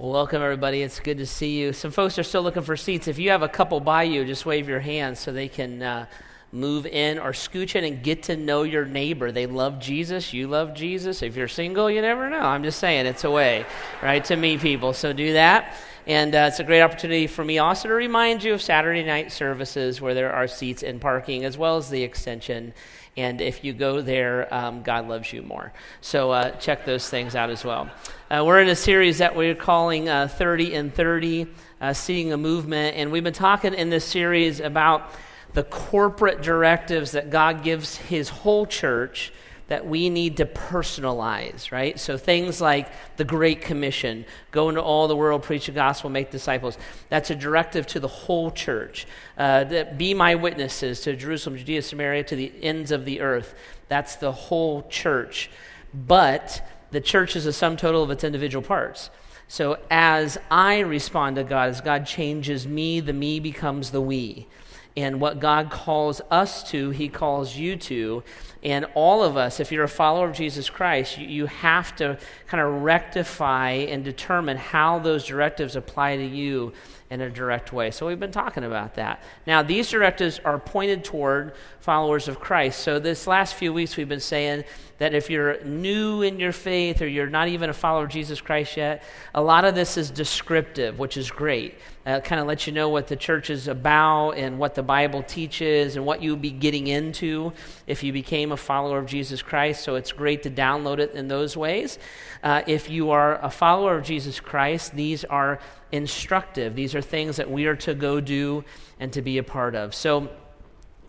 Well, welcome everybody. It's good to see you. Some folks are still looking for seats. If you have a couple by you, just wave your hand so they can uh, move in or scooch in and get to know your neighbor. They love Jesus. You love Jesus. If you're single, you never know. I'm just saying, it's a way, right, to meet people. So do that. And uh, it's a great opportunity for me also to remind you of Saturday night services where there are seats and parking, as well as the extension. And if you go there, um, God loves you more. So uh, check those things out as well. Uh, we're in a series that we're calling uh, 30 and 30, uh, Seeing a Movement. And we've been talking in this series about the corporate directives that God gives His whole church that we need to personalize, right? So things like the Great Commission, go into all the world, preach the gospel, make disciples. That's a directive to the whole church. Uh, that be my witnesses to Jerusalem, Judea, Samaria, to the ends of the earth. That's the whole church. But the church is a sum total of its individual parts. So as I respond to God, as God changes me, the me becomes the we. And what God calls us to, He calls you to. And all of us, if you're a follower of Jesus Christ, you, you have to kind of rectify and determine how those directives apply to you in a direct way. So we've been talking about that. Now, these directives are pointed toward followers of Christ. So this last few weeks, we've been saying that if you're new in your faith or you're not even a follower of Jesus Christ yet, a lot of this is descriptive, which is great. Uh, kind of let you know what the church is about and what the Bible teaches and what you'd be getting into if you became a follower of Jesus Christ. So it's great to download it in those ways. Uh, if you are a follower of Jesus Christ, these are instructive. These are things that we are to go do and to be a part of. So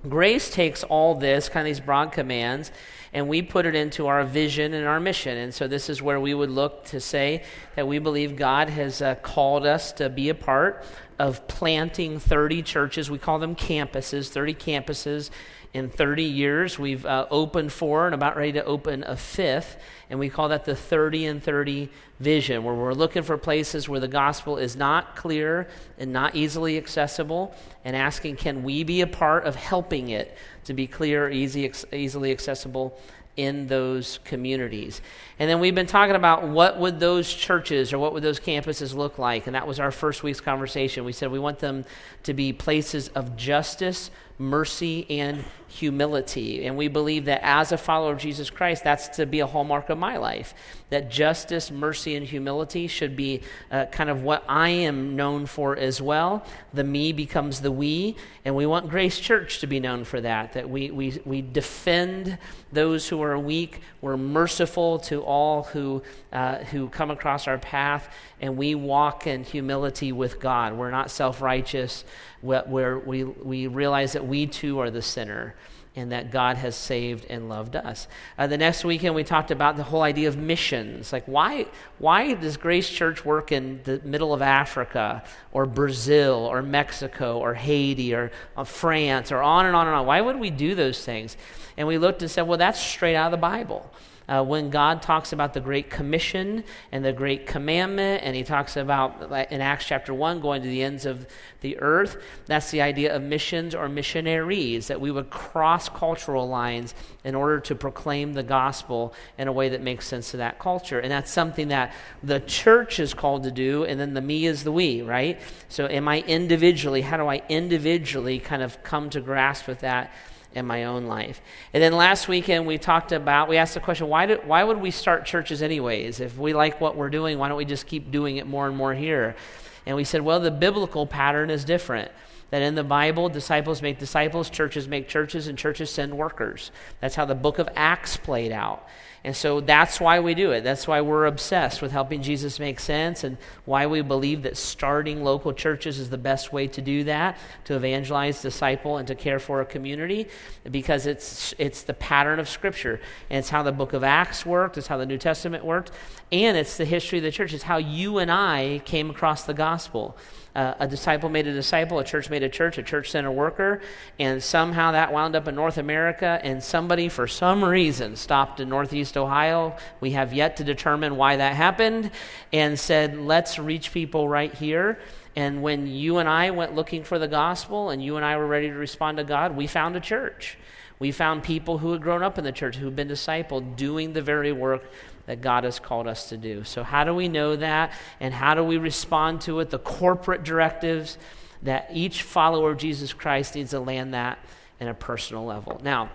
grace takes all this, kind of these broad commands, and we put it into our vision and our mission. And so this is where we would look to say that we believe God has uh, called us to be a part of planting 30 churches. We call them campuses, 30 campuses in 30 years. We've uh, opened four and about ready to open a fifth, and we call that the 30 and 30 vision, where we're looking for places where the gospel is not clear and not easily accessible, and asking, can we be a part of helping it to be clear, easy, easily accessible in those communities. And then we've been talking about what would those churches or what would those campuses look like, and that was our first week's conversation. We said we want them to be places of justice, mercy, and humility. And we believe that as a follower of Jesus Christ, that's to be a hallmark of my life. That justice, mercy, and humility should be uh, kind of what I am known for as well. The me becomes the we, and we want Grace Church to be known for that. That we, we, we defend those who are weak, we're merciful to all who, uh, who come across our path, and we walk in humility with God. We're not self righteous where we, we realize that we too are the sinner and that God has saved and loved us. Uh, the next weekend, we talked about the whole idea of missions. Like, why, why does Grace Church work in the middle of Africa or Brazil or Mexico or Haiti or uh, France or on and on and on? Why would we do those things? And we looked and said, well, that's straight out of the Bible uh, when God talks about the Great Commission and the Great Commandment, and he talks about in Acts chapter 1 going to the ends of the earth, that's the idea of missions or missionaries, that we would cross cultural lines in order to proclaim the gospel in a way that makes sense to that culture. And that's something that the church is called to do, and then the me is the we, right? So, am I individually, how do I individually kind of come to grasp with that? In my own life. And then last weekend we talked about, we asked the question, why, do, why would we start churches anyways? If we like what we're doing, why don't we just keep doing it more and more here? And we said, well, the biblical pattern is different. That in the Bible, disciples make disciples, churches make churches, and churches send workers. That's how the book of Acts played out. And so that's why we do it. That's why we're obsessed with helping Jesus make sense and why we believe that starting local churches is the best way to do that, to evangelize, disciple, and to care for a community, because it's, it's the pattern of Scripture. And it's how the book of Acts worked, it's how the New Testament worked, and it's the history of the church. It's how you and I came across the gospel. Uh, a disciple made a disciple, a church made a church, a church sent a worker, and somehow that wound up in North America, and somebody, for some reason, stopped in Northeast Ohio. We have yet to determine why that happened, and said, let's reach people right here. And when you and I went looking for the gospel, and you and I were ready to respond to God, we found a church. We found people who had grown up in the church, who had been discipled, doing the very work that God has called us to do. So, how do we know that? And how do we respond to it? The corporate directives that each follower of Jesus Christ needs to land that in a personal level. Now,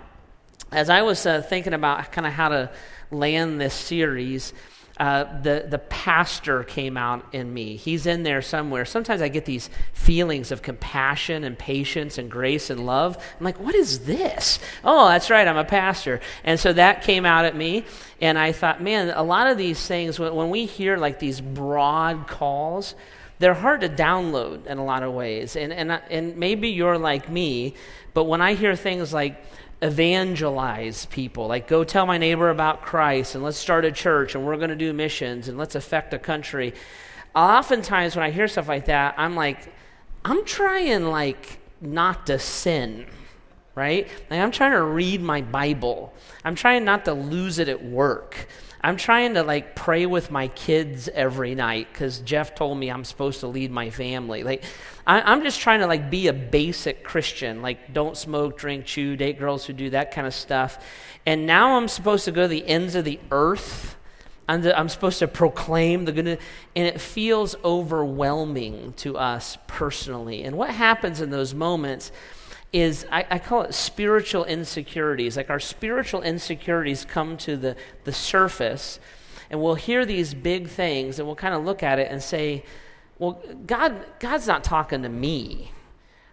as I was uh, thinking about kind of how to land this series, uh, the, the pastor came out in me. He's in there somewhere. Sometimes I get these feelings of compassion and patience and grace and love. I'm like, what is this? Oh, that's right, I'm a pastor. And so that came out at me. And I thought, man, a lot of these things, when, when we hear like these broad calls, they're hard to download in a lot of ways. And, and, and maybe you're like me, but when I hear things like, evangelize people. Like, go tell my neighbor about Christ and let's start a church and we're going to do missions and let's affect a country. Oftentimes, when I hear stuff like that, I'm like, I'm trying, like, not to sin, right? Like, I'm trying to read my Bible. I'm trying not to lose it at work. I'm trying to like pray with my kids every night because Jeff told me I'm supposed to lead my family. Like, I, am just trying to like be a basic Christian, like don't smoke, drink, chew, date girls who do that kind of stuff. And now I'm supposed to go to the ends of the earth. I'm, the, I'm supposed to proclaim the goodness, and it feels overwhelming to us personally. And what happens in those moments is I, I, call it spiritual insecurities. Like our spiritual insecurities come to the, the surface, and we'll hear these big things, and we'll kind of look at it and say, well, God, God's not talking to me.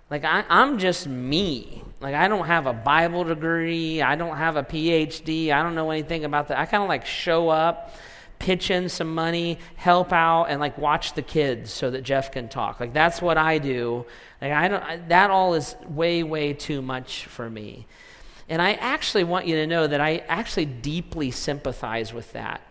Like, I, I'm just me. Like, I don't have a Bible degree. I don't have a PhD. I don't know anything about that. I kind of like show up pitch in some money, help out, and like watch the kids so that Jeff can talk. Like that's what I do. Like I don't. I, that all is way, way too much for me. And I actually want you to know that I actually deeply sympathize with that.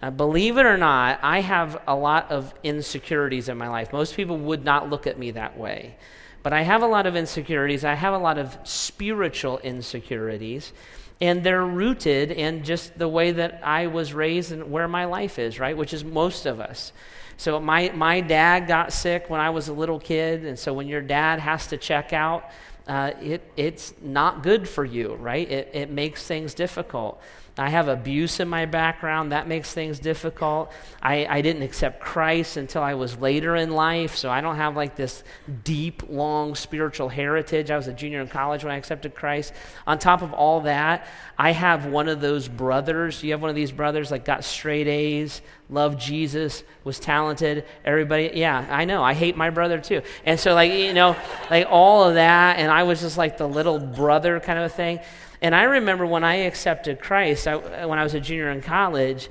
Uh, believe it or not, I have a lot of insecurities in my life. Most people would not look at me that way. But I have a lot of insecurities. I have a lot of spiritual insecurities and they're rooted in just the way that I was raised and where my life is, right? Which is most of us. So my my dad got sick when I was a little kid, and so when your dad has to check out, uh, it it's not good for you, right? It it makes things difficult. I have abuse in my background. That makes things difficult. I, I didn't accept Christ until I was later in life, so I don't have like this deep, long spiritual heritage. I was a junior in college when I accepted Christ. On top of all that, I have one of those brothers. You have one of these brothers like got straight A's, loved Jesus, was talented. Everybody, yeah, I know. I hate my brother too. And so, like, you know, like all of that, and I was just like the little brother kind of a thing. And I remember when I accepted Christ, I, when I was a junior in college,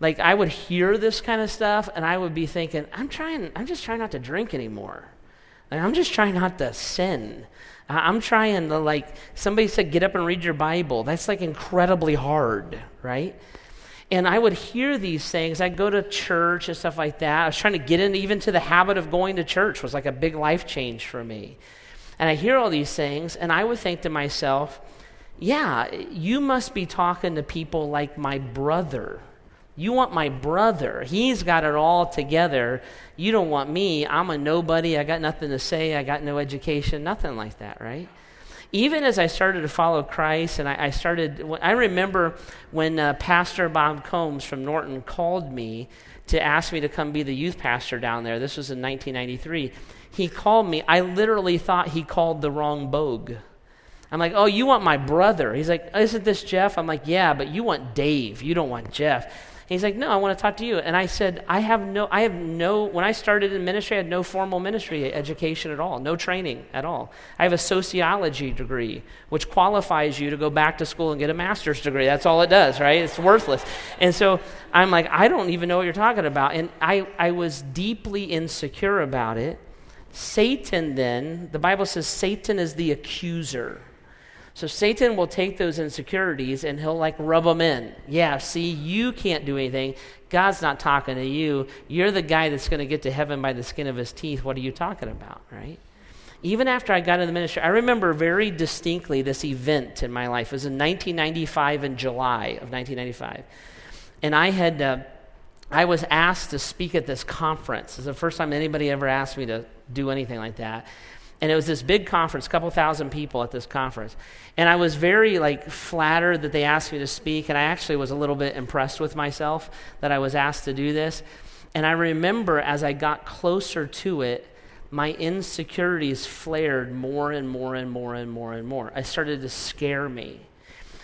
like I would hear this kind of stuff and I would be thinking, I'm trying, I'm just trying not to drink anymore. Like, I'm just trying not to sin. I'm trying to, like, somebody said, get up and read your Bible. That's like incredibly hard, right? And I would hear these things. I'd go to church and stuff like that. I was trying to get into even to the habit of going to church was like a big life change for me. And I hear all these things, and I would think to myself, yeah, you must be talking to people like my brother. You want my brother. He's got it all together. You don't want me. I'm a nobody. I got nothing to say. I got no education. Nothing like that, right? Even as I started to follow Christ, and I, I started, I remember when uh, Pastor Bob Combs from Norton called me to ask me to come be the youth pastor down there. This was in 1993. He called me. I literally thought he called the wrong Bogue. I'm like, oh, you want my brother? He's like, isn't this Jeff? I'm like, yeah, but you want Dave. You don't want Jeff. he's like, no, I want to talk to you. And I said, I have no, I have no, when I started in ministry, I had no formal ministry education at all, no training at all. I have a sociology degree, which qualifies you to go back to school and get a master's degree. That's all it does, right? It's worthless. And so I'm like, I don't even know what you're talking about. And I, I was deeply insecure about it. Satan then, the Bible says Satan is the accuser. So Satan will take those insecurities and he'll like rub them in. Yeah, see, you can't do anything. God's not talking to you. You're the guy that's going to get to heaven by the skin of his teeth. What are you talking about, right? Even after I got in the ministry, I remember very distinctly this event in my life. It was in 1995 in July of 1995. And I had uh, I was asked to speak at this conference. It's the first time anybody ever asked me to do anything like that. And it was this big conference, a couple thousand people at this conference. And I was very like flattered that they asked me to speak, and I actually was a little bit impressed with myself that I was asked to do this. And I remember as I got closer to it, my insecurities flared more and more and more and more and more. It started to scare me.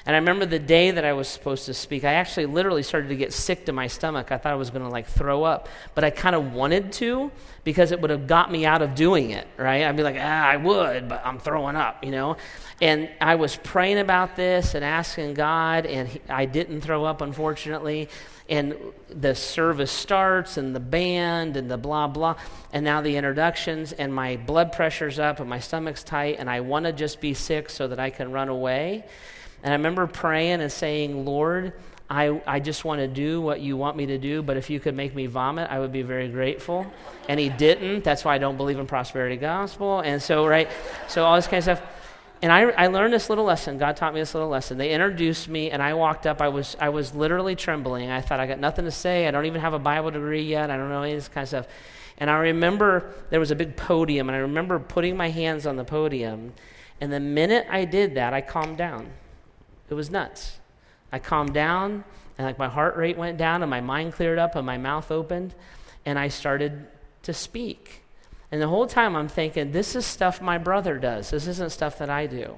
And I remember the day that I was supposed to speak, I actually literally started to get sick to my stomach. I thought I was going to like throw up, but I kind of wanted to because it would have got me out of doing it, right? I'd be like, ah, I would, but I'm throwing up, you know? And I was praying about this and asking God, and he, I didn't throw up, unfortunately. And the service starts, and the band, and the blah, blah, and now the introductions, and my blood pressure's up, and my stomach's tight, and I want to just be sick so that I can run away. And I remember praying and saying, Lord, I, I just want to do what you want me to do, but if you could make me vomit, I would be very grateful. And he didn't. That's why I don't believe in prosperity gospel. And so, right, so all this kind of stuff. And I, I learned this little lesson. God taught me this little lesson. They introduced me, and I walked up. I was, I was literally trembling. I thought, I got nothing to say. I don't even have a Bible degree yet. I don't know any of this kind of stuff. And I remember there was a big podium, and I remember putting my hands on the podium. And the minute I did that, I calmed down. It was nuts. I calmed down, and like my heart rate went down, and my mind cleared up, and my mouth opened, and I started to speak. And the whole time I'm thinking, this is stuff my brother does. This isn't stuff that I do,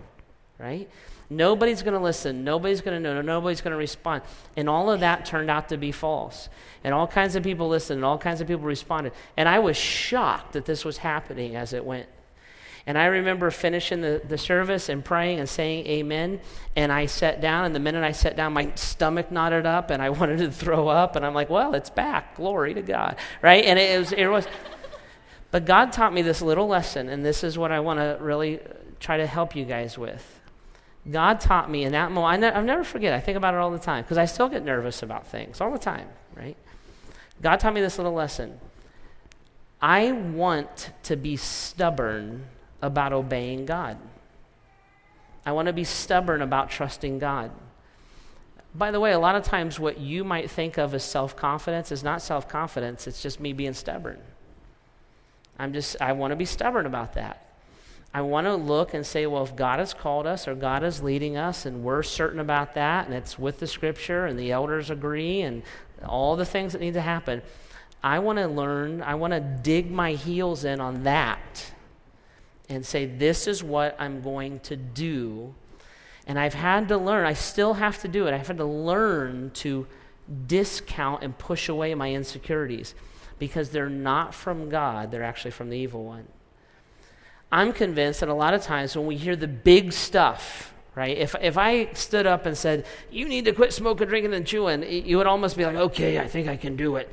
right? Nobody's going to listen. Nobody's going to know. Nobody's going to respond. And all of that turned out to be false. And all kinds of people listened, and all kinds of people responded. And I was shocked that this was happening as it went. And I remember finishing the, the service and praying and saying amen. And I sat down, and the minute I sat down, my stomach knotted up and I wanted to throw up. And I'm like, well, it's back. Glory to God. Right? And it was, it was but God taught me this little lesson, and this is what I want to really try to help you guys with. God taught me in that moment, I ne- I'll never forget, I think about it all the time, because I still get nervous about things all the time, right? God taught me this little lesson. I want to be stubborn about obeying God. I want to be stubborn about trusting God. By the way, a lot of times what you might think of as self confidence is not self confidence, it's just me being stubborn. I'm just, I want to be stubborn about that. I want to look and say, well, if God has called us or God is leading us and we're certain about that and it's with the scripture and the elders agree and all the things that need to happen, I want to learn, I want to dig my heels in on that and say, This is what I'm going to do. And I've had to learn, I still have to do it. I've had to learn to discount and push away my insecurities because they're not from God, they're actually from the evil one. I'm convinced that a lot of times when we hear the big stuff, right? If, if I stood up and said, You need to quit smoking, drinking, and chewing, you would almost be like, Okay, I think I can do it.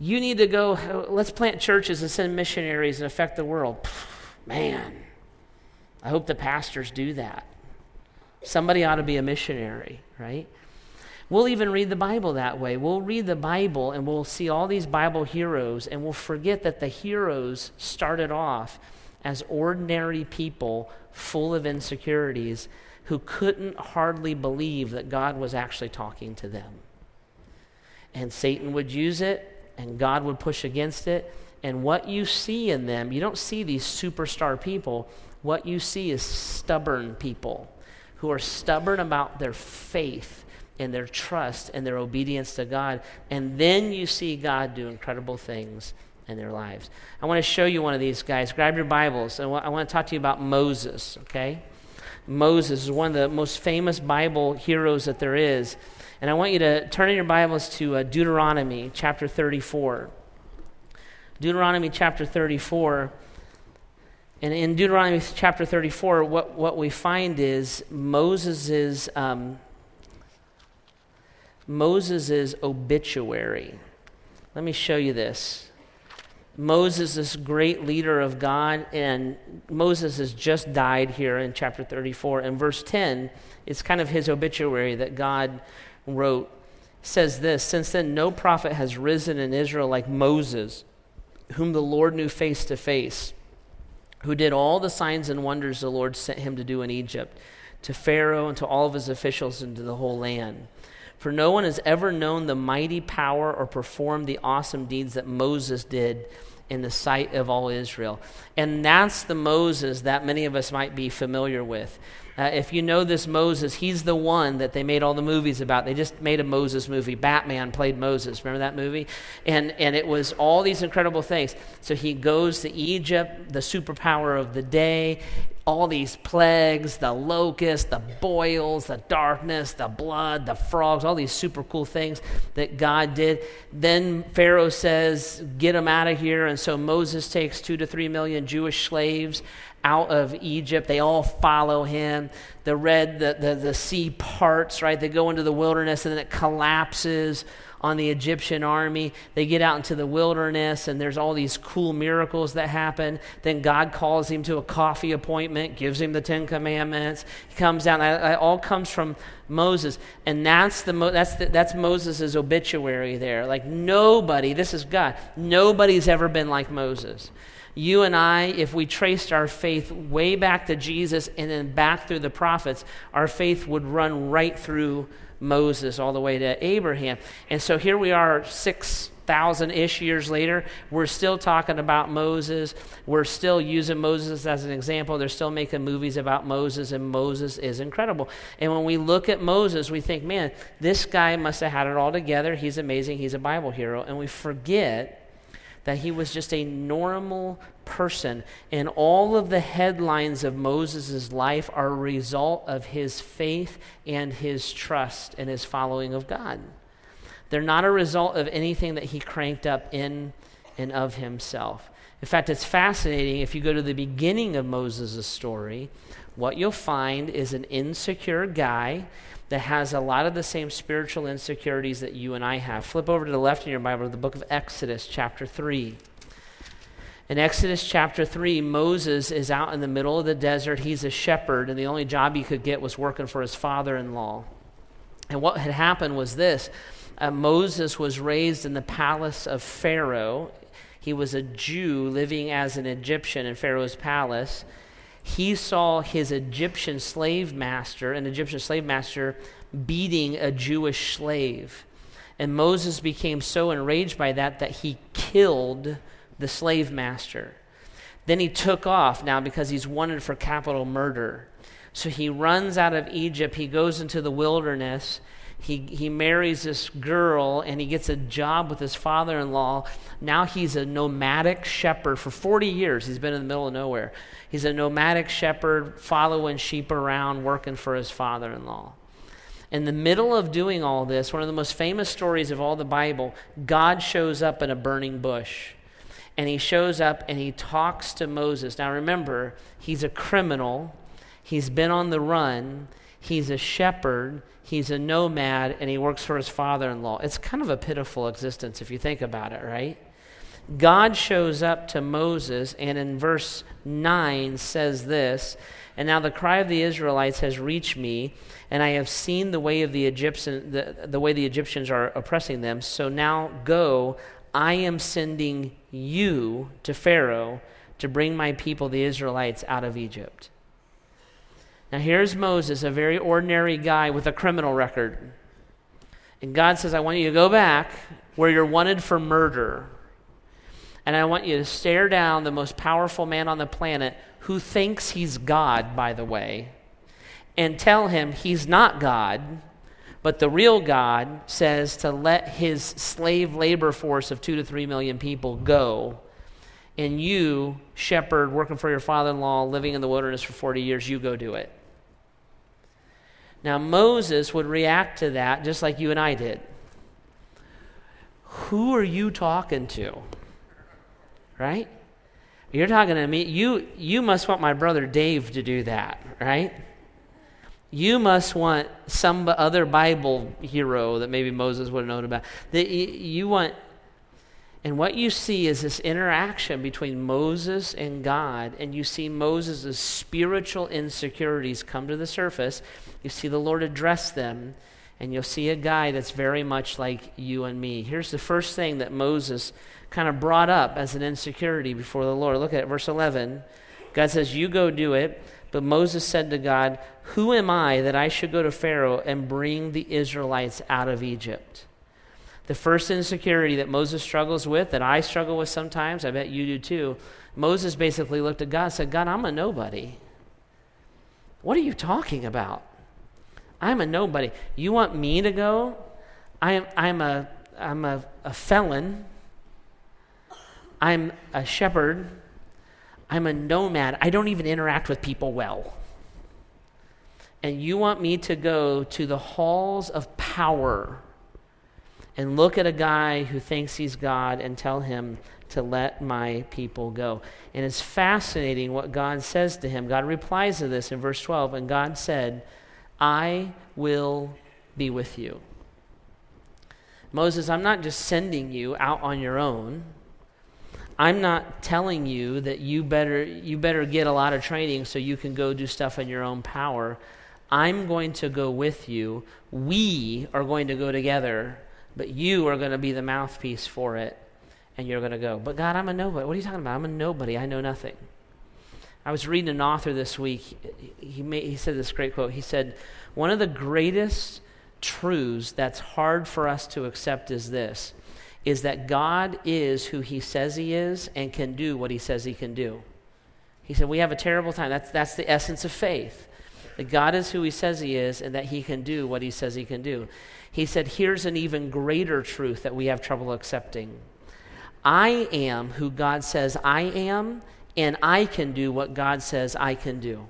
You need to go, let's plant churches and send missionaries and affect the world. Man, I hope the pastors do that. Somebody ought to be a missionary, right? We'll even read the Bible that way. We'll read the Bible and we'll see all these Bible heroes, and we'll forget that the heroes started off as ordinary people full of insecurities who couldn't hardly believe that God was actually talking to them. And Satan would use it, and God would push against it, and what you see in them, you don't see these superstar people. What you see is stubborn people who are stubborn about their faith and their trust and their obedience to God. And then you see God do incredible things in their lives. I want to show you one of these guys. Grab your Bibles. And I want to talk to you about Moses, okay? Moses is one of the most famous Bible heroes that there is. And I want you to turn in your Bibles to uh, Deuteronomy chapter 34. Deuteronomy chapter 34. And in Deuteronomy chapter 34, what, what we find is Moses' um, Moses' obituary. Let me show you this. Moses, this great leader of God, and Moses has just died here in chapter 34. And verse 10, it's kind of his obituary that God wrote. says this Since then, no prophet has risen in Israel like Moses whom the Lord knew face to face, who did all the signs and wonders the Lord sent him to do in Egypt, to Pharaoh and to all of his officials and to the whole land. For no one has ever known the mighty power or performed the awesome deeds that Moses did in the sight of all Israel. And that's the Moses that many of us might be familiar with. Uh, if you know this Moses, he's the one that they made all the movies about. They just made a Moses movie. Batman played Moses. Remember that movie? And, and it was all these incredible things. So he goes to Egypt, the superpower of the day, all these plagues the locusts, the boils, the darkness, the blood, the frogs, all these super cool things that God did. Then Pharaoh says, Get them out of here. And so Moses takes two to three million Jewish slaves out of Egypt. They all follow him. The red, the, the, the sea parts, right? They go into the wilderness and then it collapses on the Egyptian army. They get out into the wilderness and there's all these cool miracles that happen. Then God calls him to a coffee appointment, gives him the Ten Commandments. He comes down. It all comes from Moses. And that's, the, that's, the, that's Moses' obituary there. Like nobody, this is God, nobody's ever been like Moses you and I, if we traced our faith way back to Jesus and then back through the prophets, our faith would run right through Moses all the way to Abraham. And so here we are, 6,000 ish years later. We're still talking about Moses. We're still using Moses as an example. They're still making movies about Moses, and Moses is incredible. And when we look at Moses, we think, man, this guy must have had it all together. He's amazing. He's a Bible hero. And we forget that he was just a normal person. And all of the headlines of Moses' life are a result of his faith and his trust and his following of God. They're not a result of anything that he cranked up in and of himself. In fact, it's fascinating if you go to the beginning of Moses' story, what you'll find is an insecure guy that has a lot of the same spiritual insecurities that you and I have. Flip over to the left in your Bible to the book of Exodus, chapter 3. In Exodus chapter 3, Moses is out in the middle of the desert. He's a shepherd, and the only job he could get was working for his father in law. And what had happened was this uh, Moses was raised in the palace of Pharaoh. He was a Jew living as an Egyptian in Pharaoh's palace he saw his Egyptian slave master, an Egyptian slave master, beating a Jewish slave. And Moses became so enraged by that that he killed the slave master. Then he took off now because he's wanted for capital murder. So he runs out of Egypt. He goes into the wilderness he, he marries this girl and he gets a job with his father in law. Now he's a nomadic shepherd. For 40 years, he's been in the middle of nowhere. He's a nomadic shepherd following sheep around, working for his father in law. In the middle of doing all this, one of the most famous stories of all the Bible, God shows up in a burning bush. And he shows up and he talks to Moses. Now remember, he's a criminal, he's been on the run, he's a shepherd he's a nomad, and he works for his father in law. It's kind of a pitiful existence if you think about it, right? God shows up to Moses, and in verse 9 says this And now the cry of the Israelites has reached me, and I have seen the way of the Egyptian, the, the way the Egyptians are oppressing them. So now go, I am sending you to Pharaoh to bring my people, the Israelites, out of Egypt. Now, here's Moses, a very ordinary guy with a criminal record. And God says, I want you to go back where you're wanted for murder. And I want you to stare down the most powerful man on the planet who thinks he's God, by the way, and tell him he's not God, but the real God says to let his slave labor force of two to three million people go. And you, shepherd, working for your father in law, living in the wilderness for 40 years, you go do it. Now, Moses would react to that just like you and I did. Who are you talking to? Right? You're talking to me. You, you must want my brother Dave to do that, right? You must want some other Bible hero that maybe Moses would have known about. That you want and what you see is this interaction between Moses and God, and you see Moses' spiritual insecurities come to the surface. You see the Lord address them, and you'll see a guy that's very much like you and me. Here's the first thing that Moses kind of brought up as an insecurity before the Lord. Look at it, verse 11. God says, You go do it. But Moses said to God, Who am I that I should go to Pharaoh and bring the Israelites out of Egypt? The first insecurity that Moses struggles with, that I struggle with sometimes, I bet you do too. Moses basically looked at God and said, God, I'm a nobody. What are you talking about? I'm a nobody. You want me to go? I'm, I'm, a, I'm a, a felon. I'm a shepherd. I'm a nomad. I don't even interact with people well. And you want me to go to the halls of power and look at a guy who thinks he's God and tell him to let my people go. And it's fascinating what God says to him. God replies to this in verse 12, and God said, I will be with you. Moses, I'm not just sending you out on your own. I'm not telling you that you better you better get a lot of training so you can go do stuff in your own power. I'm going to go with you. We are going to go together but you are going to be the mouthpiece for it, and you're going to go. But God, I'm a nobody. What are you talking about? I'm a nobody. I know nothing. I was reading an author this week. He, made, he said this great quote. He said, One of the greatest truths that's hard for us to accept is this is that God is who he says he is and can do what he says he can do. He said, We have a terrible time. That's, that's the essence of faith. That God is who he says he is and that he can do what he says he can do. He said, Here's an even greater truth that we have trouble accepting. I am who God says I am, and I can do what God says I can do.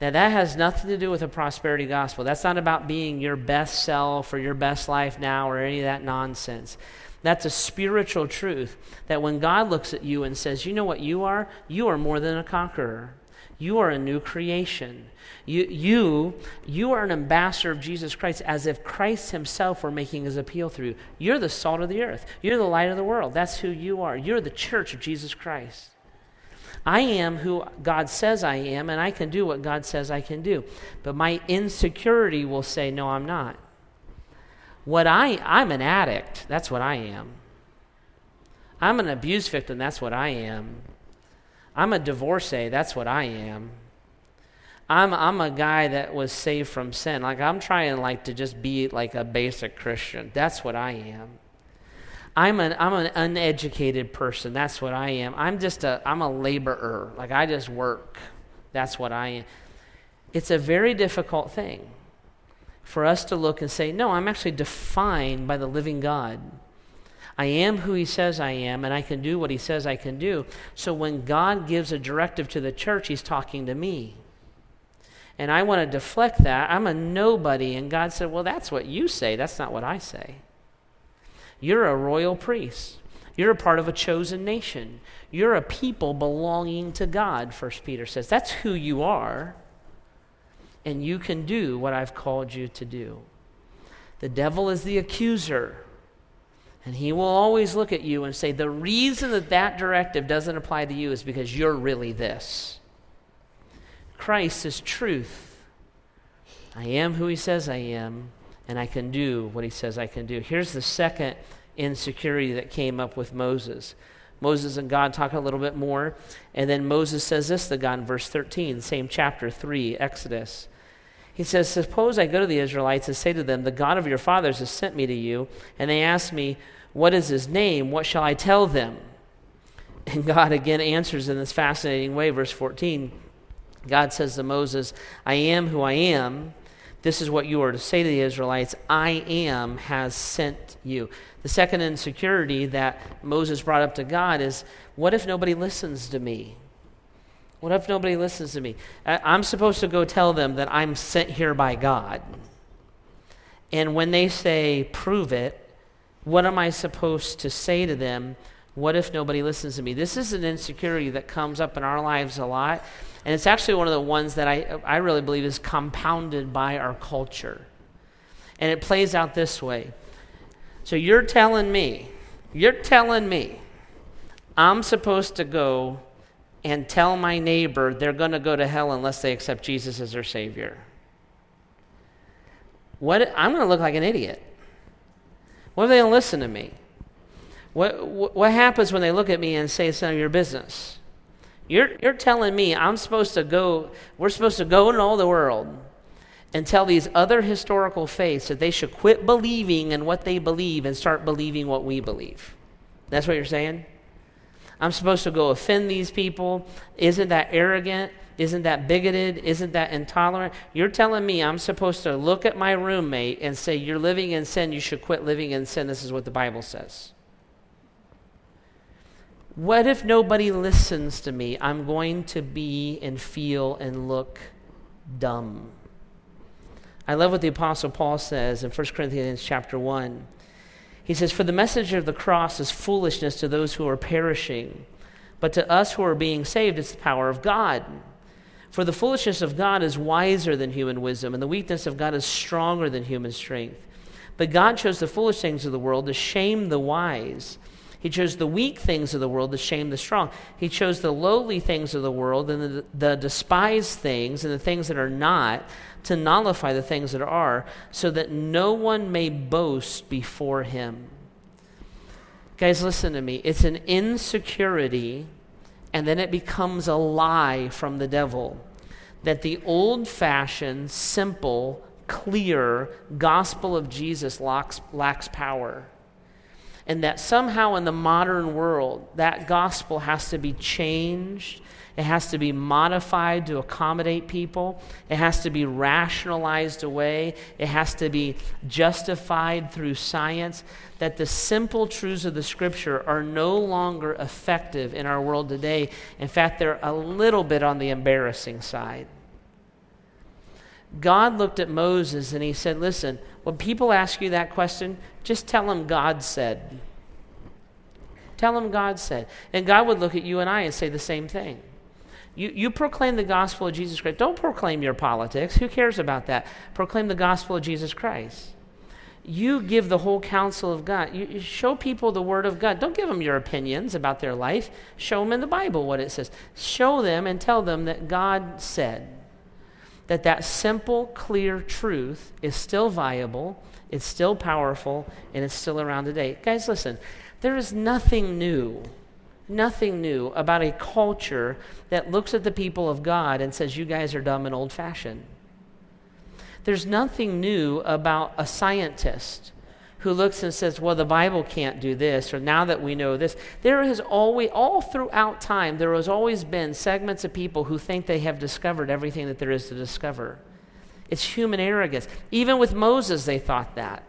Now, that has nothing to do with a prosperity gospel. That's not about being your best self or your best life now or any of that nonsense. That's a spiritual truth that when God looks at you and says, You know what you are? You are more than a conqueror. You are a new creation. You, you, you are an ambassador of Jesus Christ as if Christ himself were making his appeal through you. You're the salt of the earth. You're the light of the world. That's who you are. You're the church of Jesus Christ. I am who God says I am, and I can do what God says I can do. But my insecurity will say, no, I'm not. What I, I'm an addict. That's what I am. I'm an abuse victim. That's what I am. I'm a divorcee. That's what I am. I'm, I'm a guy that was saved from sin. Like, I'm trying like to just be like a basic Christian. That's what I am. I'm an, I'm an uneducated person. That's what I am. I'm just a, I'm a laborer. Like, I just work. That's what I am. It's a very difficult thing for us to look and say, no, I'm actually defined by the living God. I am who he says I am, and I can do what he says I can do. So when God gives a directive to the church, he's talking to me. And I want to deflect that. I'm a nobody. And God said, Well, that's what you say. That's not what I say. You're a royal priest. You're a part of a chosen nation. You're a people belonging to God, First Peter says. That's who you are. And you can do what I've called you to do. The devil is the accuser. And he will always look at you and say, The reason that that directive doesn't apply to you is because you're really this. Christ is truth. I am who he says I am, and I can do what he says I can do. Here's the second insecurity that came up with Moses. Moses and God talk a little bit more, and then Moses says this to God in verse 13, same chapter 3, Exodus. He says, Suppose I go to the Israelites and say to them, The God of your fathers has sent me to you, and they ask me, What is his name? What shall I tell them? And God again answers in this fascinating way, verse 14. God says to Moses, I am who I am. This is what you are to say to the Israelites I am has sent you. The second insecurity that Moses brought up to God is what if nobody listens to me? What if nobody listens to me? I'm supposed to go tell them that I'm sent here by God. And when they say, prove it, what am I supposed to say to them? What if nobody listens to me? This is an insecurity that comes up in our lives a lot. And it's actually one of the ones that I, I really believe is compounded by our culture. And it plays out this way. So you're telling me, you're telling me, I'm supposed to go and tell my neighbor they're going to go to hell unless they accept Jesus as their Savior. What, I'm going to look like an idiot. What if they don't listen to me? What, what, happens when they look at me and say it's none of your business? You're, you're telling me I'm supposed to go, we're supposed to go in all the world and tell these other historical faiths that they should quit believing in what they believe and start believing what we believe. That's what you're saying? I'm supposed to go offend these people? Isn't that arrogant? Isn't that bigoted? Isn't that intolerant? You're telling me I'm supposed to look at my roommate and say, You're living in sin, you should quit living in sin. This is what the Bible says. What if nobody listens to me? I'm going to be and feel and look dumb. I love what the apostle Paul says in 1 Corinthians chapter 1. He says, For the message of the cross is foolishness to those who are perishing, but to us who are being saved, it's the power of God. For the foolishness of God is wiser than human wisdom, and the weakness of God is stronger than human strength. But God chose the foolish things of the world to shame the wise. He chose the weak things of the world to shame the strong. He chose the lowly things of the world and the, the despised things and the things that are not to nullify the things that are, so that no one may boast before him. Guys, listen to me. It's an insecurity, and then it becomes a lie from the devil that the old fashioned, simple, clear gospel of Jesus lacks, lacks power and that somehow in the modern world, that gospel has to be changed. It has to be modified to accommodate people. It has to be rationalized away. It has to be justified through science. That the simple truths of the scripture are no longer effective in our world today. In fact, they're a little bit on the embarrassing side. God looked at Moses and he said, Listen, when people ask you that question, just tell them God said. Tell them God said. And God would look at you and I and say the same thing. You, you proclaim the gospel of Jesus Christ. Don't proclaim your politics. Who cares about that? Proclaim the gospel of Jesus Christ. You give the whole counsel of God. You, you show people the word of God. Don't give them your opinions about their life. Show them in the Bible what it says. Show them and tell them that God said that that simple, clear truth is still viable, it's still powerful, and it's still around today. Guys, listen, there is nothing new, nothing new about a culture that looks at the people of God and says, You guys are dumb and old fashioned. There's nothing new about a scientist who looks and says, Well, the Bible can't do this, or now that we know this. There has always, all throughout time, there has always been segments of people who think they have discovered everything that there is to discover. It's human arrogance. Even with Moses, they thought that.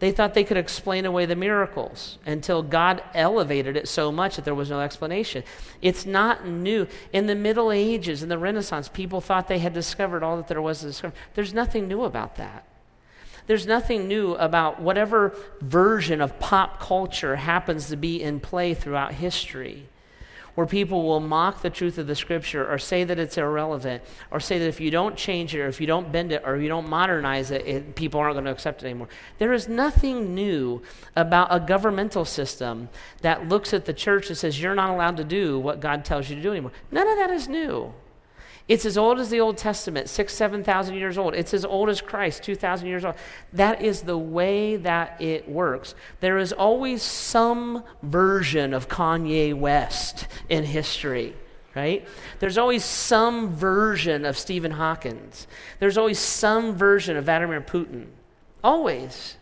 They thought they could explain away the miracles until God elevated it so much that there was no explanation. It's not new. In the Middle Ages, in the Renaissance, people thought they had discovered all that there was to discover. There's nothing new about that. There's nothing new about whatever version of pop culture happens to be in play throughout history, where people will mock the truth of the scripture or say that it's irrelevant or say that if you don't change it or if you don't bend it or you don't modernize it, it people aren't going to accept it anymore. There is nothing new about a governmental system that looks at the church and says you're not allowed to do what God tells you to do anymore. None of that is new. It's as old as the Old Testament, six, 7,000 years old. It's as old as Christ, 2,000 years old. That is the way that it works. There is always some version of Kanye West in history, right? There's always some version of Stephen Hawkins. There's always some version of Vladimir Putin. Always.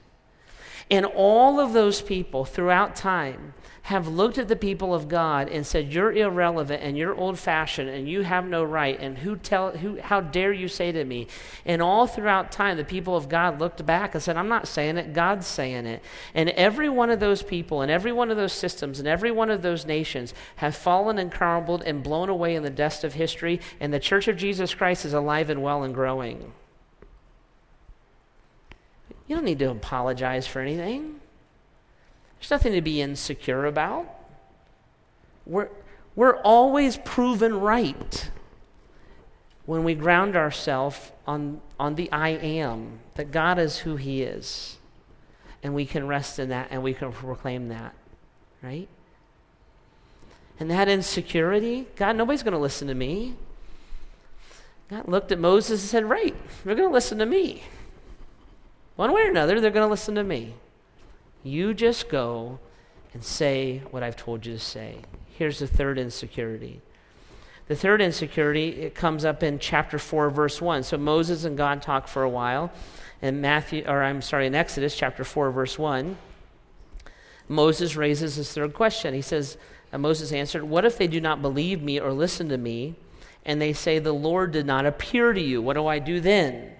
And all of those people throughout time have looked at the people of God and said, You're irrelevant and you're old fashioned and you have no right, and who tell who how dare you say to me? And all throughout time, the people of God looked back and said, I'm not saying it, God's saying it. And every one of those people and every one of those systems and every one of those nations have fallen and crumbled and blown away in the dust of history, and the Church of Jesus Christ is alive and well and growing. You don't need to apologize for anything. There's nothing to be insecure about. We're, we're always proven right when we ground ourselves on, on the I am, that God is who He is. And we can rest in that and we can proclaim that, right? And that insecurity, God, nobody's going to listen to me. God looked at Moses and said, Right, they're going to listen to me. One way or another, they're going to listen to me. You just go and say what I've told you to say. Here's the third insecurity The third insecurity, it comes up in chapter 4, verse 1. So Moses and God talk for a while. In Matthew, or I'm sorry, in Exodus chapter 4, verse 1, Moses raises his third question. He says, Moses answered, What if they do not believe me or listen to me, and they say, The Lord did not appear to you? What do I do then?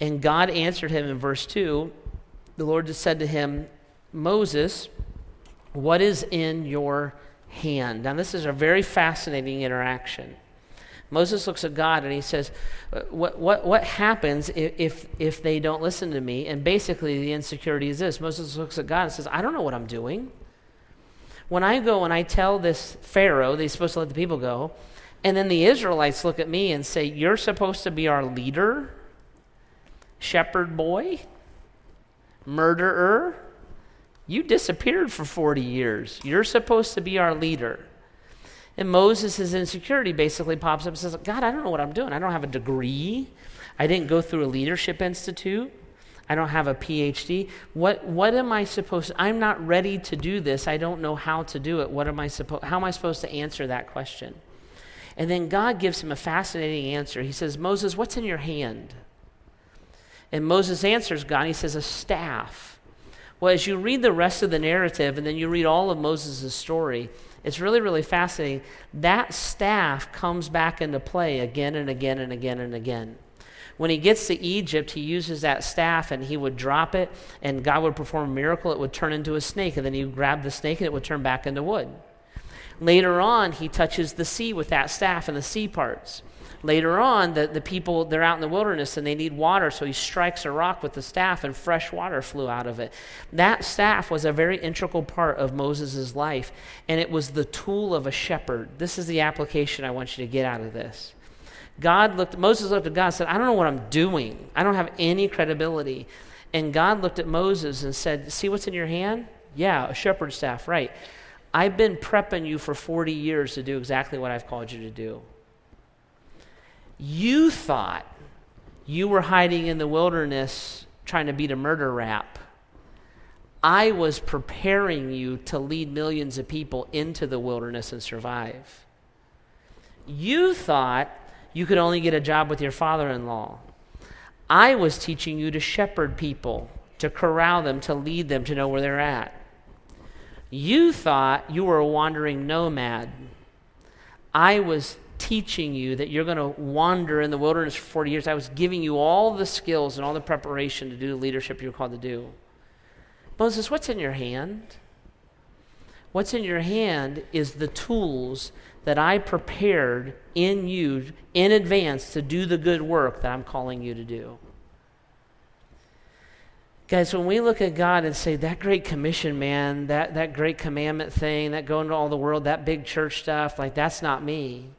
And God answered him in verse 2 The Lord just said to him, Moses, what is in your hand. Now, this is a very fascinating interaction. Moses looks at God and he says, What, what, what happens if, if, if they don't listen to me? And basically, the insecurity is this Moses looks at God and says, I don't know what I'm doing. When I go and I tell this Pharaoh that he's supposed to let the people go, and then the Israelites look at me and say, You're supposed to be our leader, shepherd boy, murderer. You disappeared for 40 years. You're supposed to be our leader. And Moses' insecurity basically pops up and says, God, I don't know what I'm doing. I don't have a degree. I didn't go through a leadership institute. I don't have a PhD. What, what am I supposed to, I'm not ready to do this. I don't know how to do it. What am I supposed, how am I supposed to answer that question? And then God gives him a fascinating answer. He says, Moses, what's in your hand? And Moses answers God, he says, a staff. Well, as you read the rest of the narrative and then you read all of Moses' story, it's really, really fascinating. That staff comes back into play again and again and again and again. When he gets to Egypt, he uses that staff and he would drop it, and God would perform a miracle. It would turn into a snake, and then he would grab the snake and it would turn back into wood. Later on, he touches the sea with that staff and the sea parts. Later on, the, the people, they're out in the wilderness and they need water, so he strikes a rock with the staff and fresh water flew out of it. That staff was a very integral part of Moses' life, and it was the tool of a shepherd. This is the application I want you to get out of this. God looked, Moses looked at God and said, I don't know what I'm doing. I don't have any credibility. And God looked at Moses and said, See what's in your hand? Yeah, a shepherd's staff, right. I've been prepping you for 40 years to do exactly what I've called you to do. You thought you were hiding in the wilderness trying to beat a murder rap. I was preparing you to lead millions of people into the wilderness and survive. You thought you could only get a job with your father in law. I was teaching you to shepherd people, to corral them, to lead them, to know where they're at. You thought you were a wandering nomad. I was teaching you that you're going to wander in the wilderness for 40 years. I was giving you all the skills and all the preparation to do the leadership you're called to do. Moses, what's in your hand? What's in your hand is the tools that I prepared in you in advance to do the good work that I'm calling you to do. Guys, when we look at God and say, that great commission, man, that, that great commandment thing, that going to all the world, that big church stuff, like, that's not me.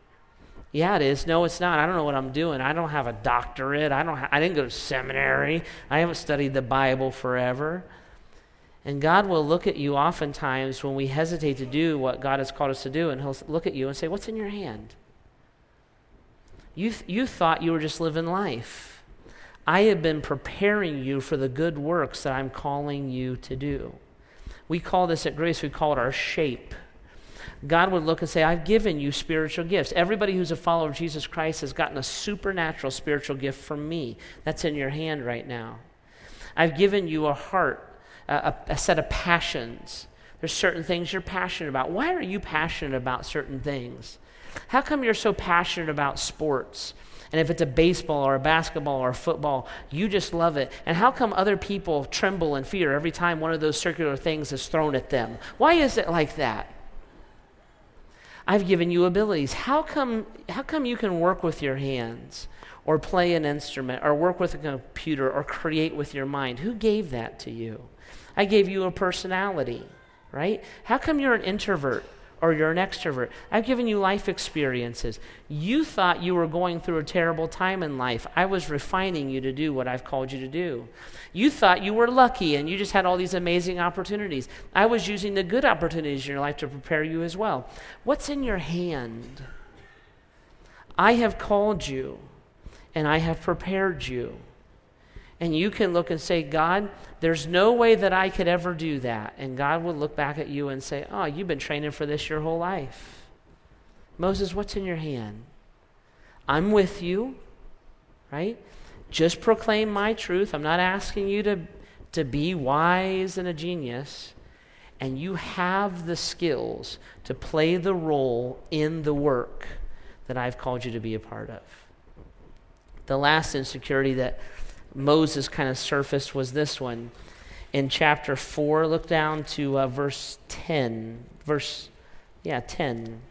Yeah, it is. No, it's not. I don't know what I'm doing. I don't have a doctorate. I, don't ha- I didn't go to seminary. I haven't studied the Bible forever. And God will look at you oftentimes when we hesitate to do what God has called us to do, and He'll look at you and say, What's in your hand? You, th- you thought you were just living life. I have been preparing you for the good works that I'm calling you to do. We call this at Grace, we call it our shape. God would look and say, I've given you spiritual gifts. Everybody who's a follower of Jesus Christ has gotten a supernatural spiritual gift from me. That's in your hand right now. I've given you a heart, a, a set of passions. There's certain things you're passionate about. Why are you passionate about certain things? How come you're so passionate about sports? And if it's a baseball or a basketball or a football, you just love it. And how come other people tremble in fear every time one of those circular things is thrown at them? Why is it like that? I've given you abilities. How come, how come you can work with your hands or play an instrument or work with a computer or create with your mind? Who gave that to you? I gave you a personality, right? How come you're an introvert? Or you're an extrovert. I've given you life experiences. You thought you were going through a terrible time in life. I was refining you to do what I've called you to do. You thought you were lucky and you just had all these amazing opportunities. I was using the good opportunities in your life to prepare you as well. What's in your hand? I have called you and I have prepared you. And you can look and say, God, there's no way that I could ever do that. And God will look back at you and say, Oh, you've been training for this your whole life. Moses, what's in your hand? I'm with you, right? Just proclaim my truth. I'm not asking you to, to be wise and a genius. And you have the skills to play the role in the work that I've called you to be a part of. The last insecurity that Moses kind of surfaced was this one. In chapter 4, look down to uh, verse 10. Verse, yeah, 10.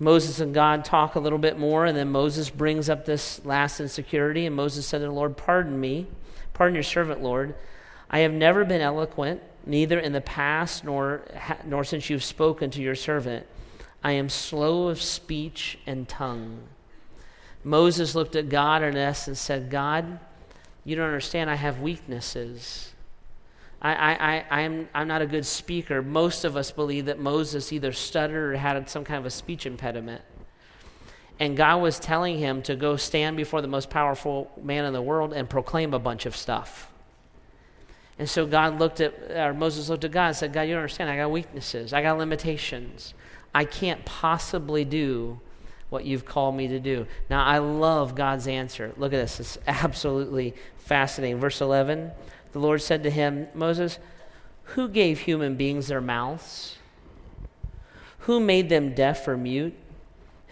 Moses and God talk a little bit more, and then Moses brings up this last insecurity. And Moses said to the Lord, Pardon me, pardon your servant, Lord. I have never been eloquent, neither in the past nor, nor since you've spoken to your servant. I am slow of speech and tongue. Moses looked at God in essence said, God, you don't understand, I have weaknesses. I, I, I, am I'm not a good speaker. Most of us believe that Moses either stuttered or had some kind of a speech impediment. And God was telling him to go stand before the most powerful man in the world and proclaim a bunch of stuff. And so God looked at, or Moses looked at God and said, God, you don't understand. I got weaknesses, I got limitations. I can't possibly do what you've called me to do. Now, I love God's answer. Look at this. It's absolutely fascinating. Verse 11 the Lord said to him, Moses, who gave human beings their mouths? Who made them deaf or mute?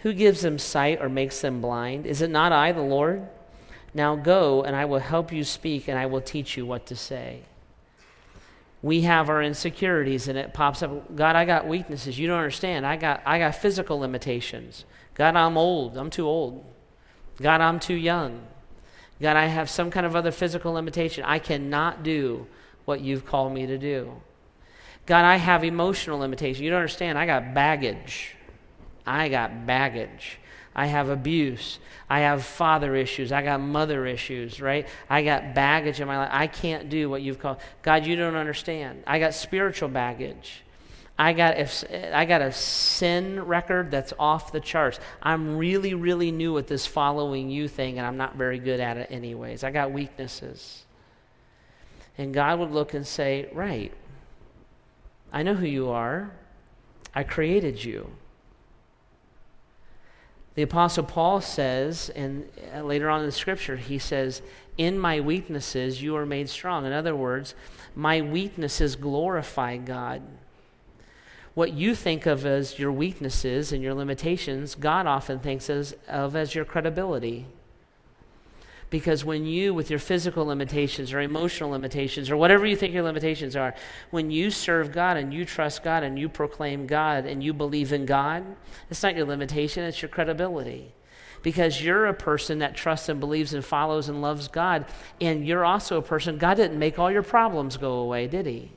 Who gives them sight or makes them blind? Is it not I, the Lord? Now go, and I will help you speak, and I will teach you what to say. We have our insecurities, and it pops up. God, I got weaknesses. You don't understand. I got, I got physical limitations. God, I'm old. I'm too old. God, I'm too young. God, I have some kind of other physical limitation. I cannot do what you've called me to do. God, I have emotional limitation. You don't understand. I got baggage. I got baggage. I have abuse. I have father issues. I got mother issues, right? I got baggage in my life. I can't do what you've called. God, you don't understand. I got spiritual baggage. I got, if, I got a sin record that's off the charts. I'm really, really new at this following you thing, and I'm not very good at it, anyways. I got weaknesses. And God would look and say, Right, I know who you are, I created you. The Apostle Paul says, and uh, later on in the scripture, he says, In my weaknesses you are made strong. In other words, my weaknesses glorify God what you think of as your weaknesses and your limitations, God often thinks as, of as your credibility. Because when you, with your physical limitations or emotional limitations or whatever you think your limitations are, when you serve God and you trust God and you proclaim God and you believe in God, it's not your limitation, it's your credibility. Because you're a person that trusts and believes and follows and loves God, and you're also a person, God didn't make all your problems go away, did He?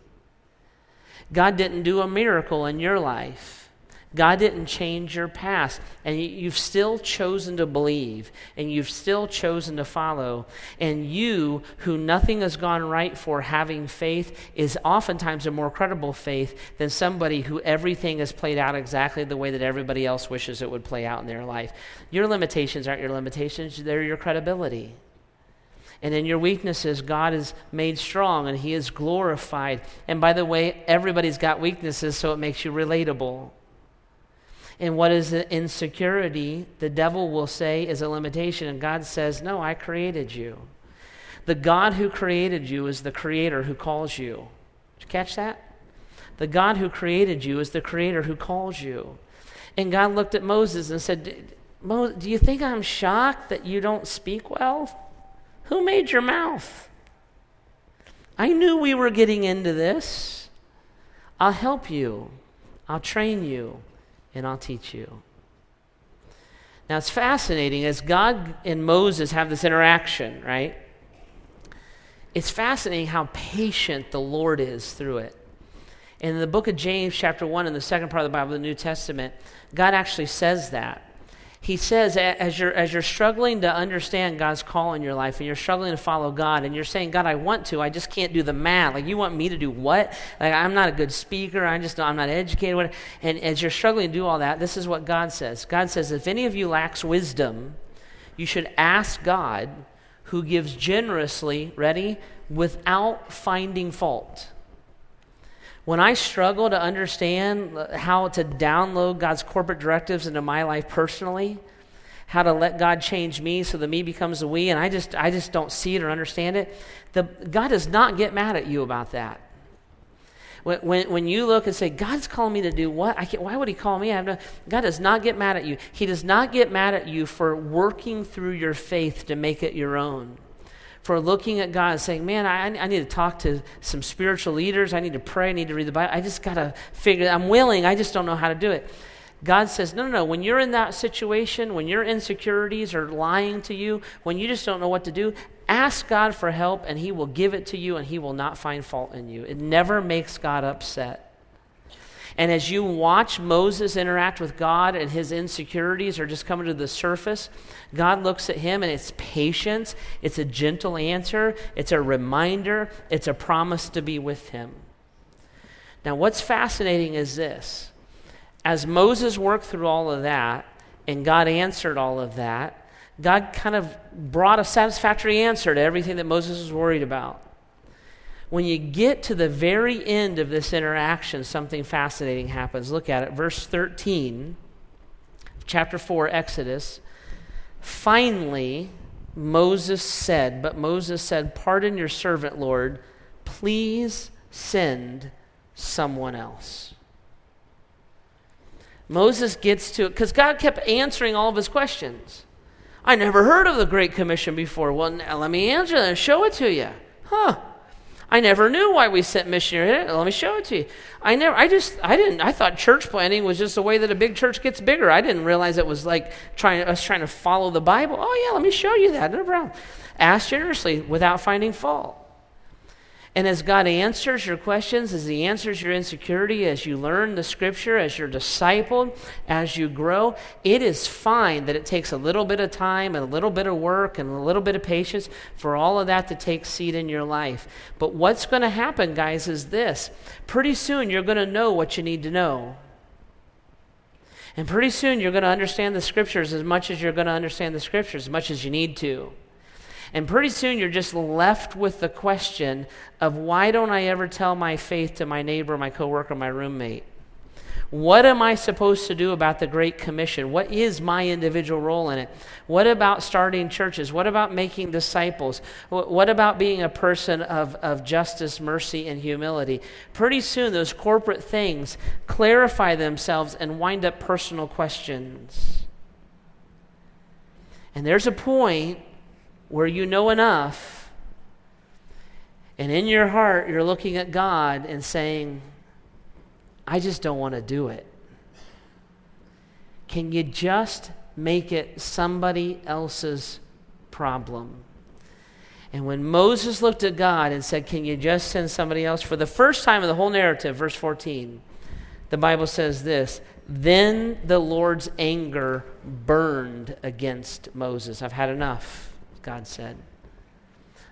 God didn't do a miracle in your life. God didn't change your past. And you've still chosen to believe, and you've still chosen to follow. And you, who nothing has gone right for having faith, is oftentimes a more credible faith than somebody who everything has played out exactly the way that everybody else wishes it would play out in their life. Your limitations aren't your limitations, they're your credibility. And in your weaknesses, God is made strong and He is glorified. And by the way, everybody's got weaknesses, so it makes you relatable. And what is insecurity, the devil will say is a limitation. And God says, No, I created you. The God who created you is the creator who calls you. Did you catch that? The God who created you is the creator who calls you. And God looked at Moses and said, Do you think I'm shocked that you don't speak well? Who made your mouth? I knew we were getting into this. I'll help you, I'll train you, and I'll teach you. Now it's fascinating as God and Moses have this interaction, right? It's fascinating how patient the Lord is through it. In the book of James, chapter 1, in the second part of the Bible, the New Testament, God actually says that he says as you're as you're struggling to understand God's call in your life and you're struggling to follow God and you're saying God I want to I just can't do the math. Like you want me to do what? Like I'm not a good speaker. I just I'm not educated. And as you're struggling to do all that this is what God says. God says if any of you lacks wisdom you should ask God who gives generously ready? without finding fault When I struggle to understand how to download God's corporate directives into my life personally, how to let God change me so the me becomes the we, and I just I just don't see it or understand it, the, God does not get mad at you about that. When, when, when you look and say, God's calling me to do what? I can't, why would He call me? I have no, God does not get mad at you. He does not get mad at you for working through your faith to make it your own for looking at God and saying, Man, I, I, need to talk to some spiritual leaders. I need to pray. I need to read the Bible. I just got to figure I'm willing. I just don't know how to do it. God says, No, no, no. When you're in that situation, when your insecurities are lying to you, when you just don't know what to do, ask God for help and He will give it to you and He will not find fault in you. It never makes God upset. And as you watch Moses interact with God and his insecurities are just coming to the surface, God looks at him and it's patience, it's a gentle answer, it's a reminder, it's a promise to be with him. Now, what's fascinating is this as Moses worked through all of that and God answered all of that, God kind of brought a satisfactory answer to everything that Moses was worried about when you get to the very end of this interaction, something fascinating happens. Look at it. Verse 13, chapter 4, Exodus. Finally, Moses said, But Moses said, Pardon your servant, Lord. Please send someone else. Moses gets to it because God kept answering all of his questions. I never heard of the Great Commission before. Well, now let me answer that and show it to you. Huh. I never knew why we sent missionaries. Let me show it to you. I never, I just, I didn't, I thought church planting was just a way that a big church gets bigger. I didn't realize it was like trying, us trying to follow the Bible. Oh, yeah, let me show you that. No problem. Ask generously without finding fault. And as God answers your questions, as He answers your insecurity, as you learn the scripture, as you're discipled, as you grow, it is fine that it takes a little bit of time and a little bit of work and a little bit of patience for all of that to take seed in your life. But what's going to happen, guys, is this pretty soon you're going to know what you need to know. And pretty soon you're going to understand the scriptures as much as you're going to understand the scriptures, as much as you need to. And pretty soon you're just left with the question of why don't I ever tell my faith to my neighbor, my coworker, my roommate? What am I supposed to do about the Great Commission? What is my individual role in it? What about starting churches? What about making disciples? What about being a person of, of justice, mercy, and humility? Pretty soon, those corporate things clarify themselves and wind up personal questions. And there's a point where you know enough, and in your heart, you're looking at God and saying, I just don't want to do it. Can you just make it somebody else's problem? And when Moses looked at God and said, Can you just send somebody else? For the first time in the whole narrative, verse 14, the Bible says this Then the Lord's anger burned against Moses. I've had enough. God said.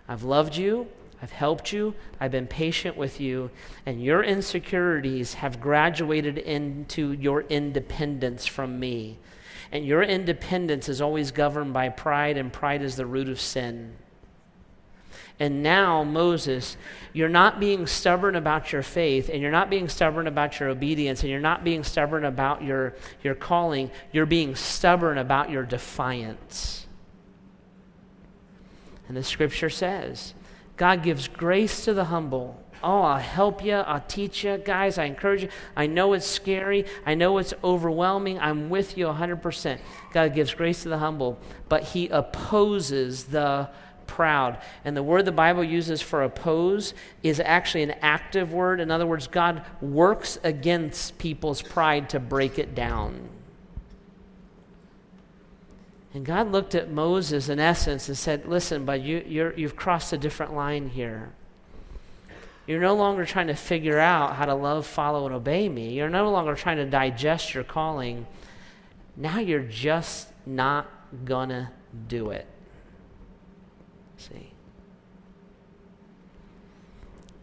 I've loved you. I've helped you. I've been patient with you. And your insecurities have graduated into your independence from me. And your independence is always governed by pride, and pride is the root of sin. And now, Moses, you're not being stubborn about your faith, and you're not being stubborn about your obedience, and you're not being stubborn about your, your calling. You're being stubborn about your defiance. And the scripture says, God gives grace to the humble. Oh, I'll help you. I'll teach you. Guys, I encourage you. I know it's scary. I know it's overwhelming. I'm with you 100%. God gives grace to the humble, but He opposes the proud. And the word the Bible uses for oppose is actually an active word. In other words, God works against people's pride to break it down. And God looked at Moses in essence and said, Listen, but you, you have crossed a different line here. You're no longer trying to figure out how to love, follow, and obey me. You're no longer trying to digest your calling. Now you're just not going to do it. See?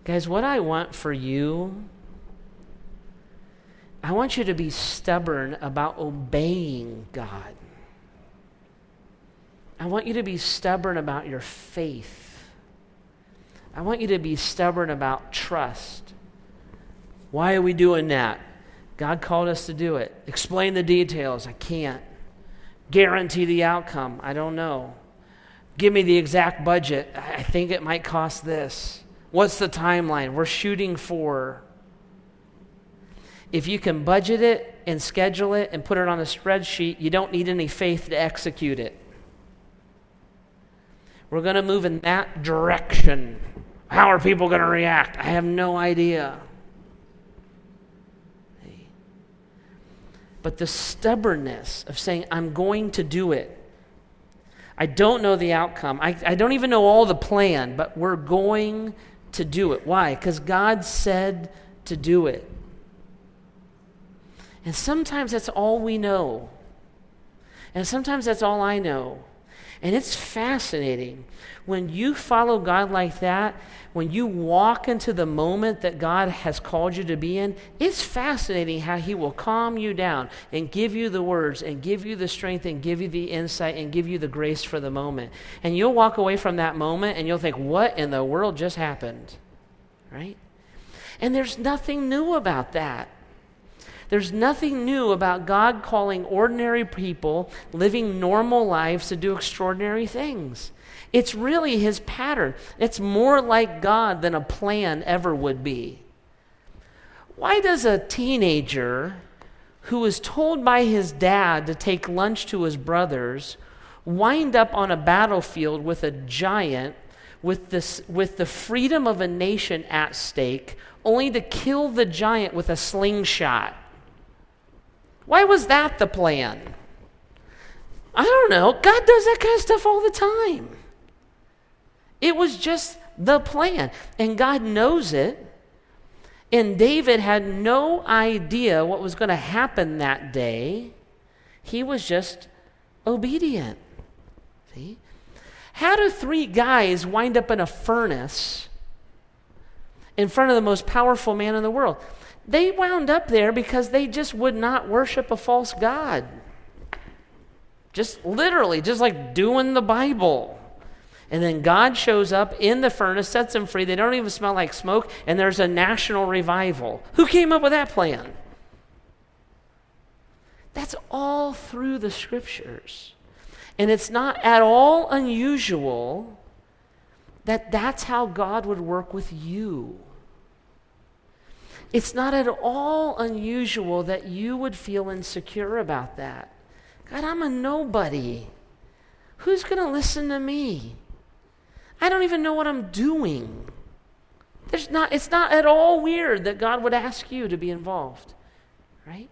Guys, what I want for you, I want you to be stubborn about obeying God. I want you to be stubborn about your faith. I want you to be stubborn about trust. Why are we doing that? God called us to do it. Explain the details. I can't. Guarantee the outcome. I don't know. Give me the exact budget. I think it might cost this. What's the timeline? We're shooting for. If you can budget it and schedule it and put it on a spreadsheet, you don't need any faith to execute it. We're going to move in that direction. How are people going to react? I have no idea. But the stubbornness of saying, I'm going to do it. I don't know the outcome. I, I don't even know all the plan, but we're going to do it. Why? Because God said to do it. And sometimes that's all we know. And sometimes that's all I know. And it's fascinating. When you follow God like that, when you walk into the moment that God has called you to be in, it's fascinating how He will calm you down and give you the words and give you the strength and give you the insight and give you the grace for the moment. And you'll walk away from that moment and you'll think, what in the world just happened? Right? And there's nothing new about that. There's nothing new about God calling ordinary people living normal lives to do extraordinary things. It's really his pattern. It's more like God than a plan ever would be. Why does a teenager who was told by his dad to take lunch to his brothers wind up on a battlefield with a giant with, this, with the freedom of a nation at stake, only to kill the giant with a slingshot? Why was that the plan? I don't know. God does that kind of stuff all the time. It was just the plan. And God knows it. And David had no idea what was going to happen that day. He was just obedient. See? How do three guys wind up in a furnace in front of the most powerful man in the world? They wound up there because they just would not worship a false God. Just literally, just like doing the Bible. And then God shows up in the furnace, sets them free. They don't even smell like smoke, and there's a national revival. Who came up with that plan? That's all through the scriptures. And it's not at all unusual that that's how God would work with you. It's not at all unusual that you would feel insecure about that. God, I'm a nobody. Who's going to listen to me? I don't even know what I'm doing. There's not, it's not at all weird that God would ask you to be involved, right?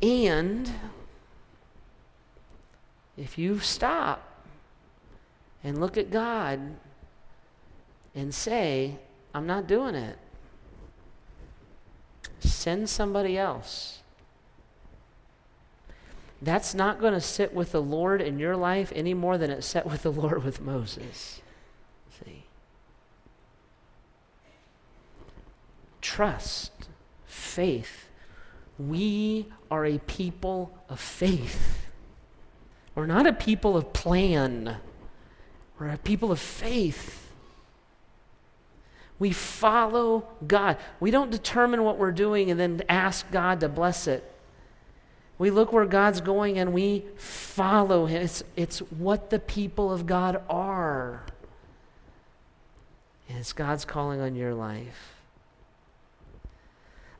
And if you stop and look at God and say, I'm not doing it. Send somebody else. That's not going to sit with the Lord in your life any more than it sat with the Lord with Moses. See? Trust, faith. We are a people of faith. We're not a people of plan. We're a people of faith. We follow God. We don't determine what we're doing and then ask God to bless it. We look where God's going and we follow Him. It's, it's what the people of God are. And it's God's calling on your life.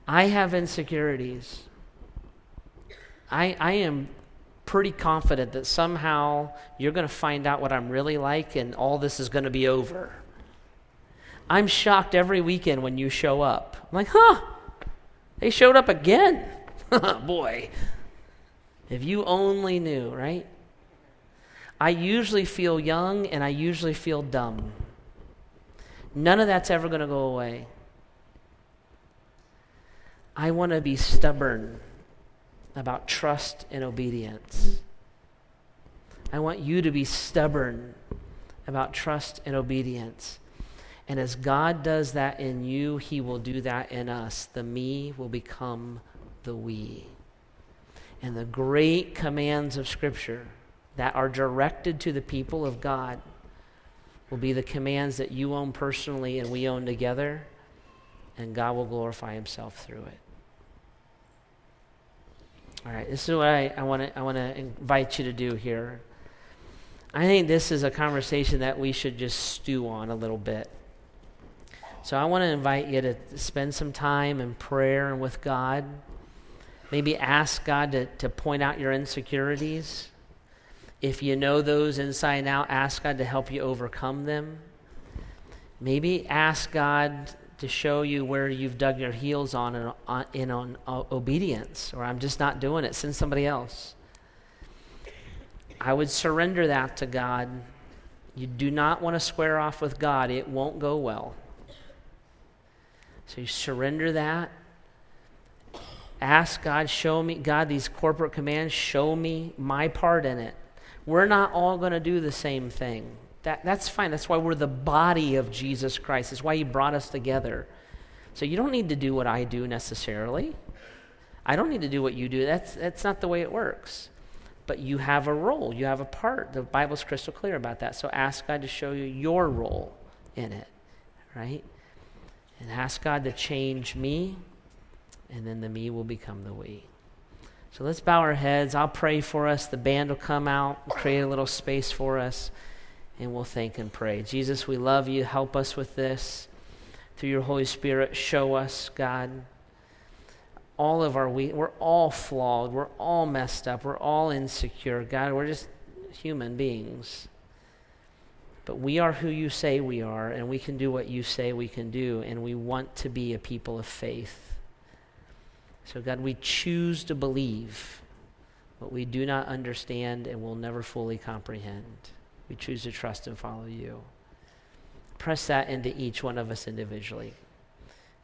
I have insecurities. I, I am pretty confident that somehow you're going to find out what I'm really like and all this is going to be over. I'm shocked every weekend when you show up. I'm like, huh, they showed up again. Oh, boy, if you only knew, right? I usually feel young and I usually feel dumb. None of that's ever going to go away. I want to be stubborn about trust and obedience. I want you to be stubborn about trust and obedience. And as God does that in you, He will do that in us. The me will become the we. And the great commands of Scripture that are directed to the people of God will be the commands that you own personally and we own together. and God will glorify himself through it. All right, this is what I, I want to I wanna invite you to do here. I think this is a conversation that we should just stew on a little bit. So I want to invite you to spend some time in prayer and with God. Maybe ask God to, to point out your insecurities. If you know those inside and out, ask God to help you overcome them. Maybe ask God to show you where you've dug your heels on uh, in, on, in on obedience, or I'm just not doing it. Send somebody else. I would surrender that to God. You do not want to square off with God, it won't go well. So you surrender that. Ask God, show me, God, these corporate commands, show me my part in it. We're not all going to do the same thing. That, that's fine. That's why we're the body of Jesus Christ. That's why He brought us together. So you don't need to do what I do necessarily. I don't need to do what you do. That's, that's not the way it works. But you have a role, you have a part. The Bible's crystal clear about that. So ask God to show you your role in it, right? And ask God to change me, and then the me will become the we. So let's bow our heads. I'll pray for us. The band will come out, create a little space for us and we'll thank and pray. Jesus, we love you. Help us with this. Through your Holy Spirit, show us, God, all of our we we're all flawed. We're all messed up. We're all insecure. God, we're just human beings. But we are who you say we are, and we can do what you say we can do, and we want to be a people of faith. So, God, we choose to believe what we do not understand and will never fully comprehend. We choose to trust and follow you. Press that into each one of us individually.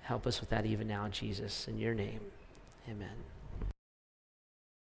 Help us with that even now, Jesus. In your name, amen.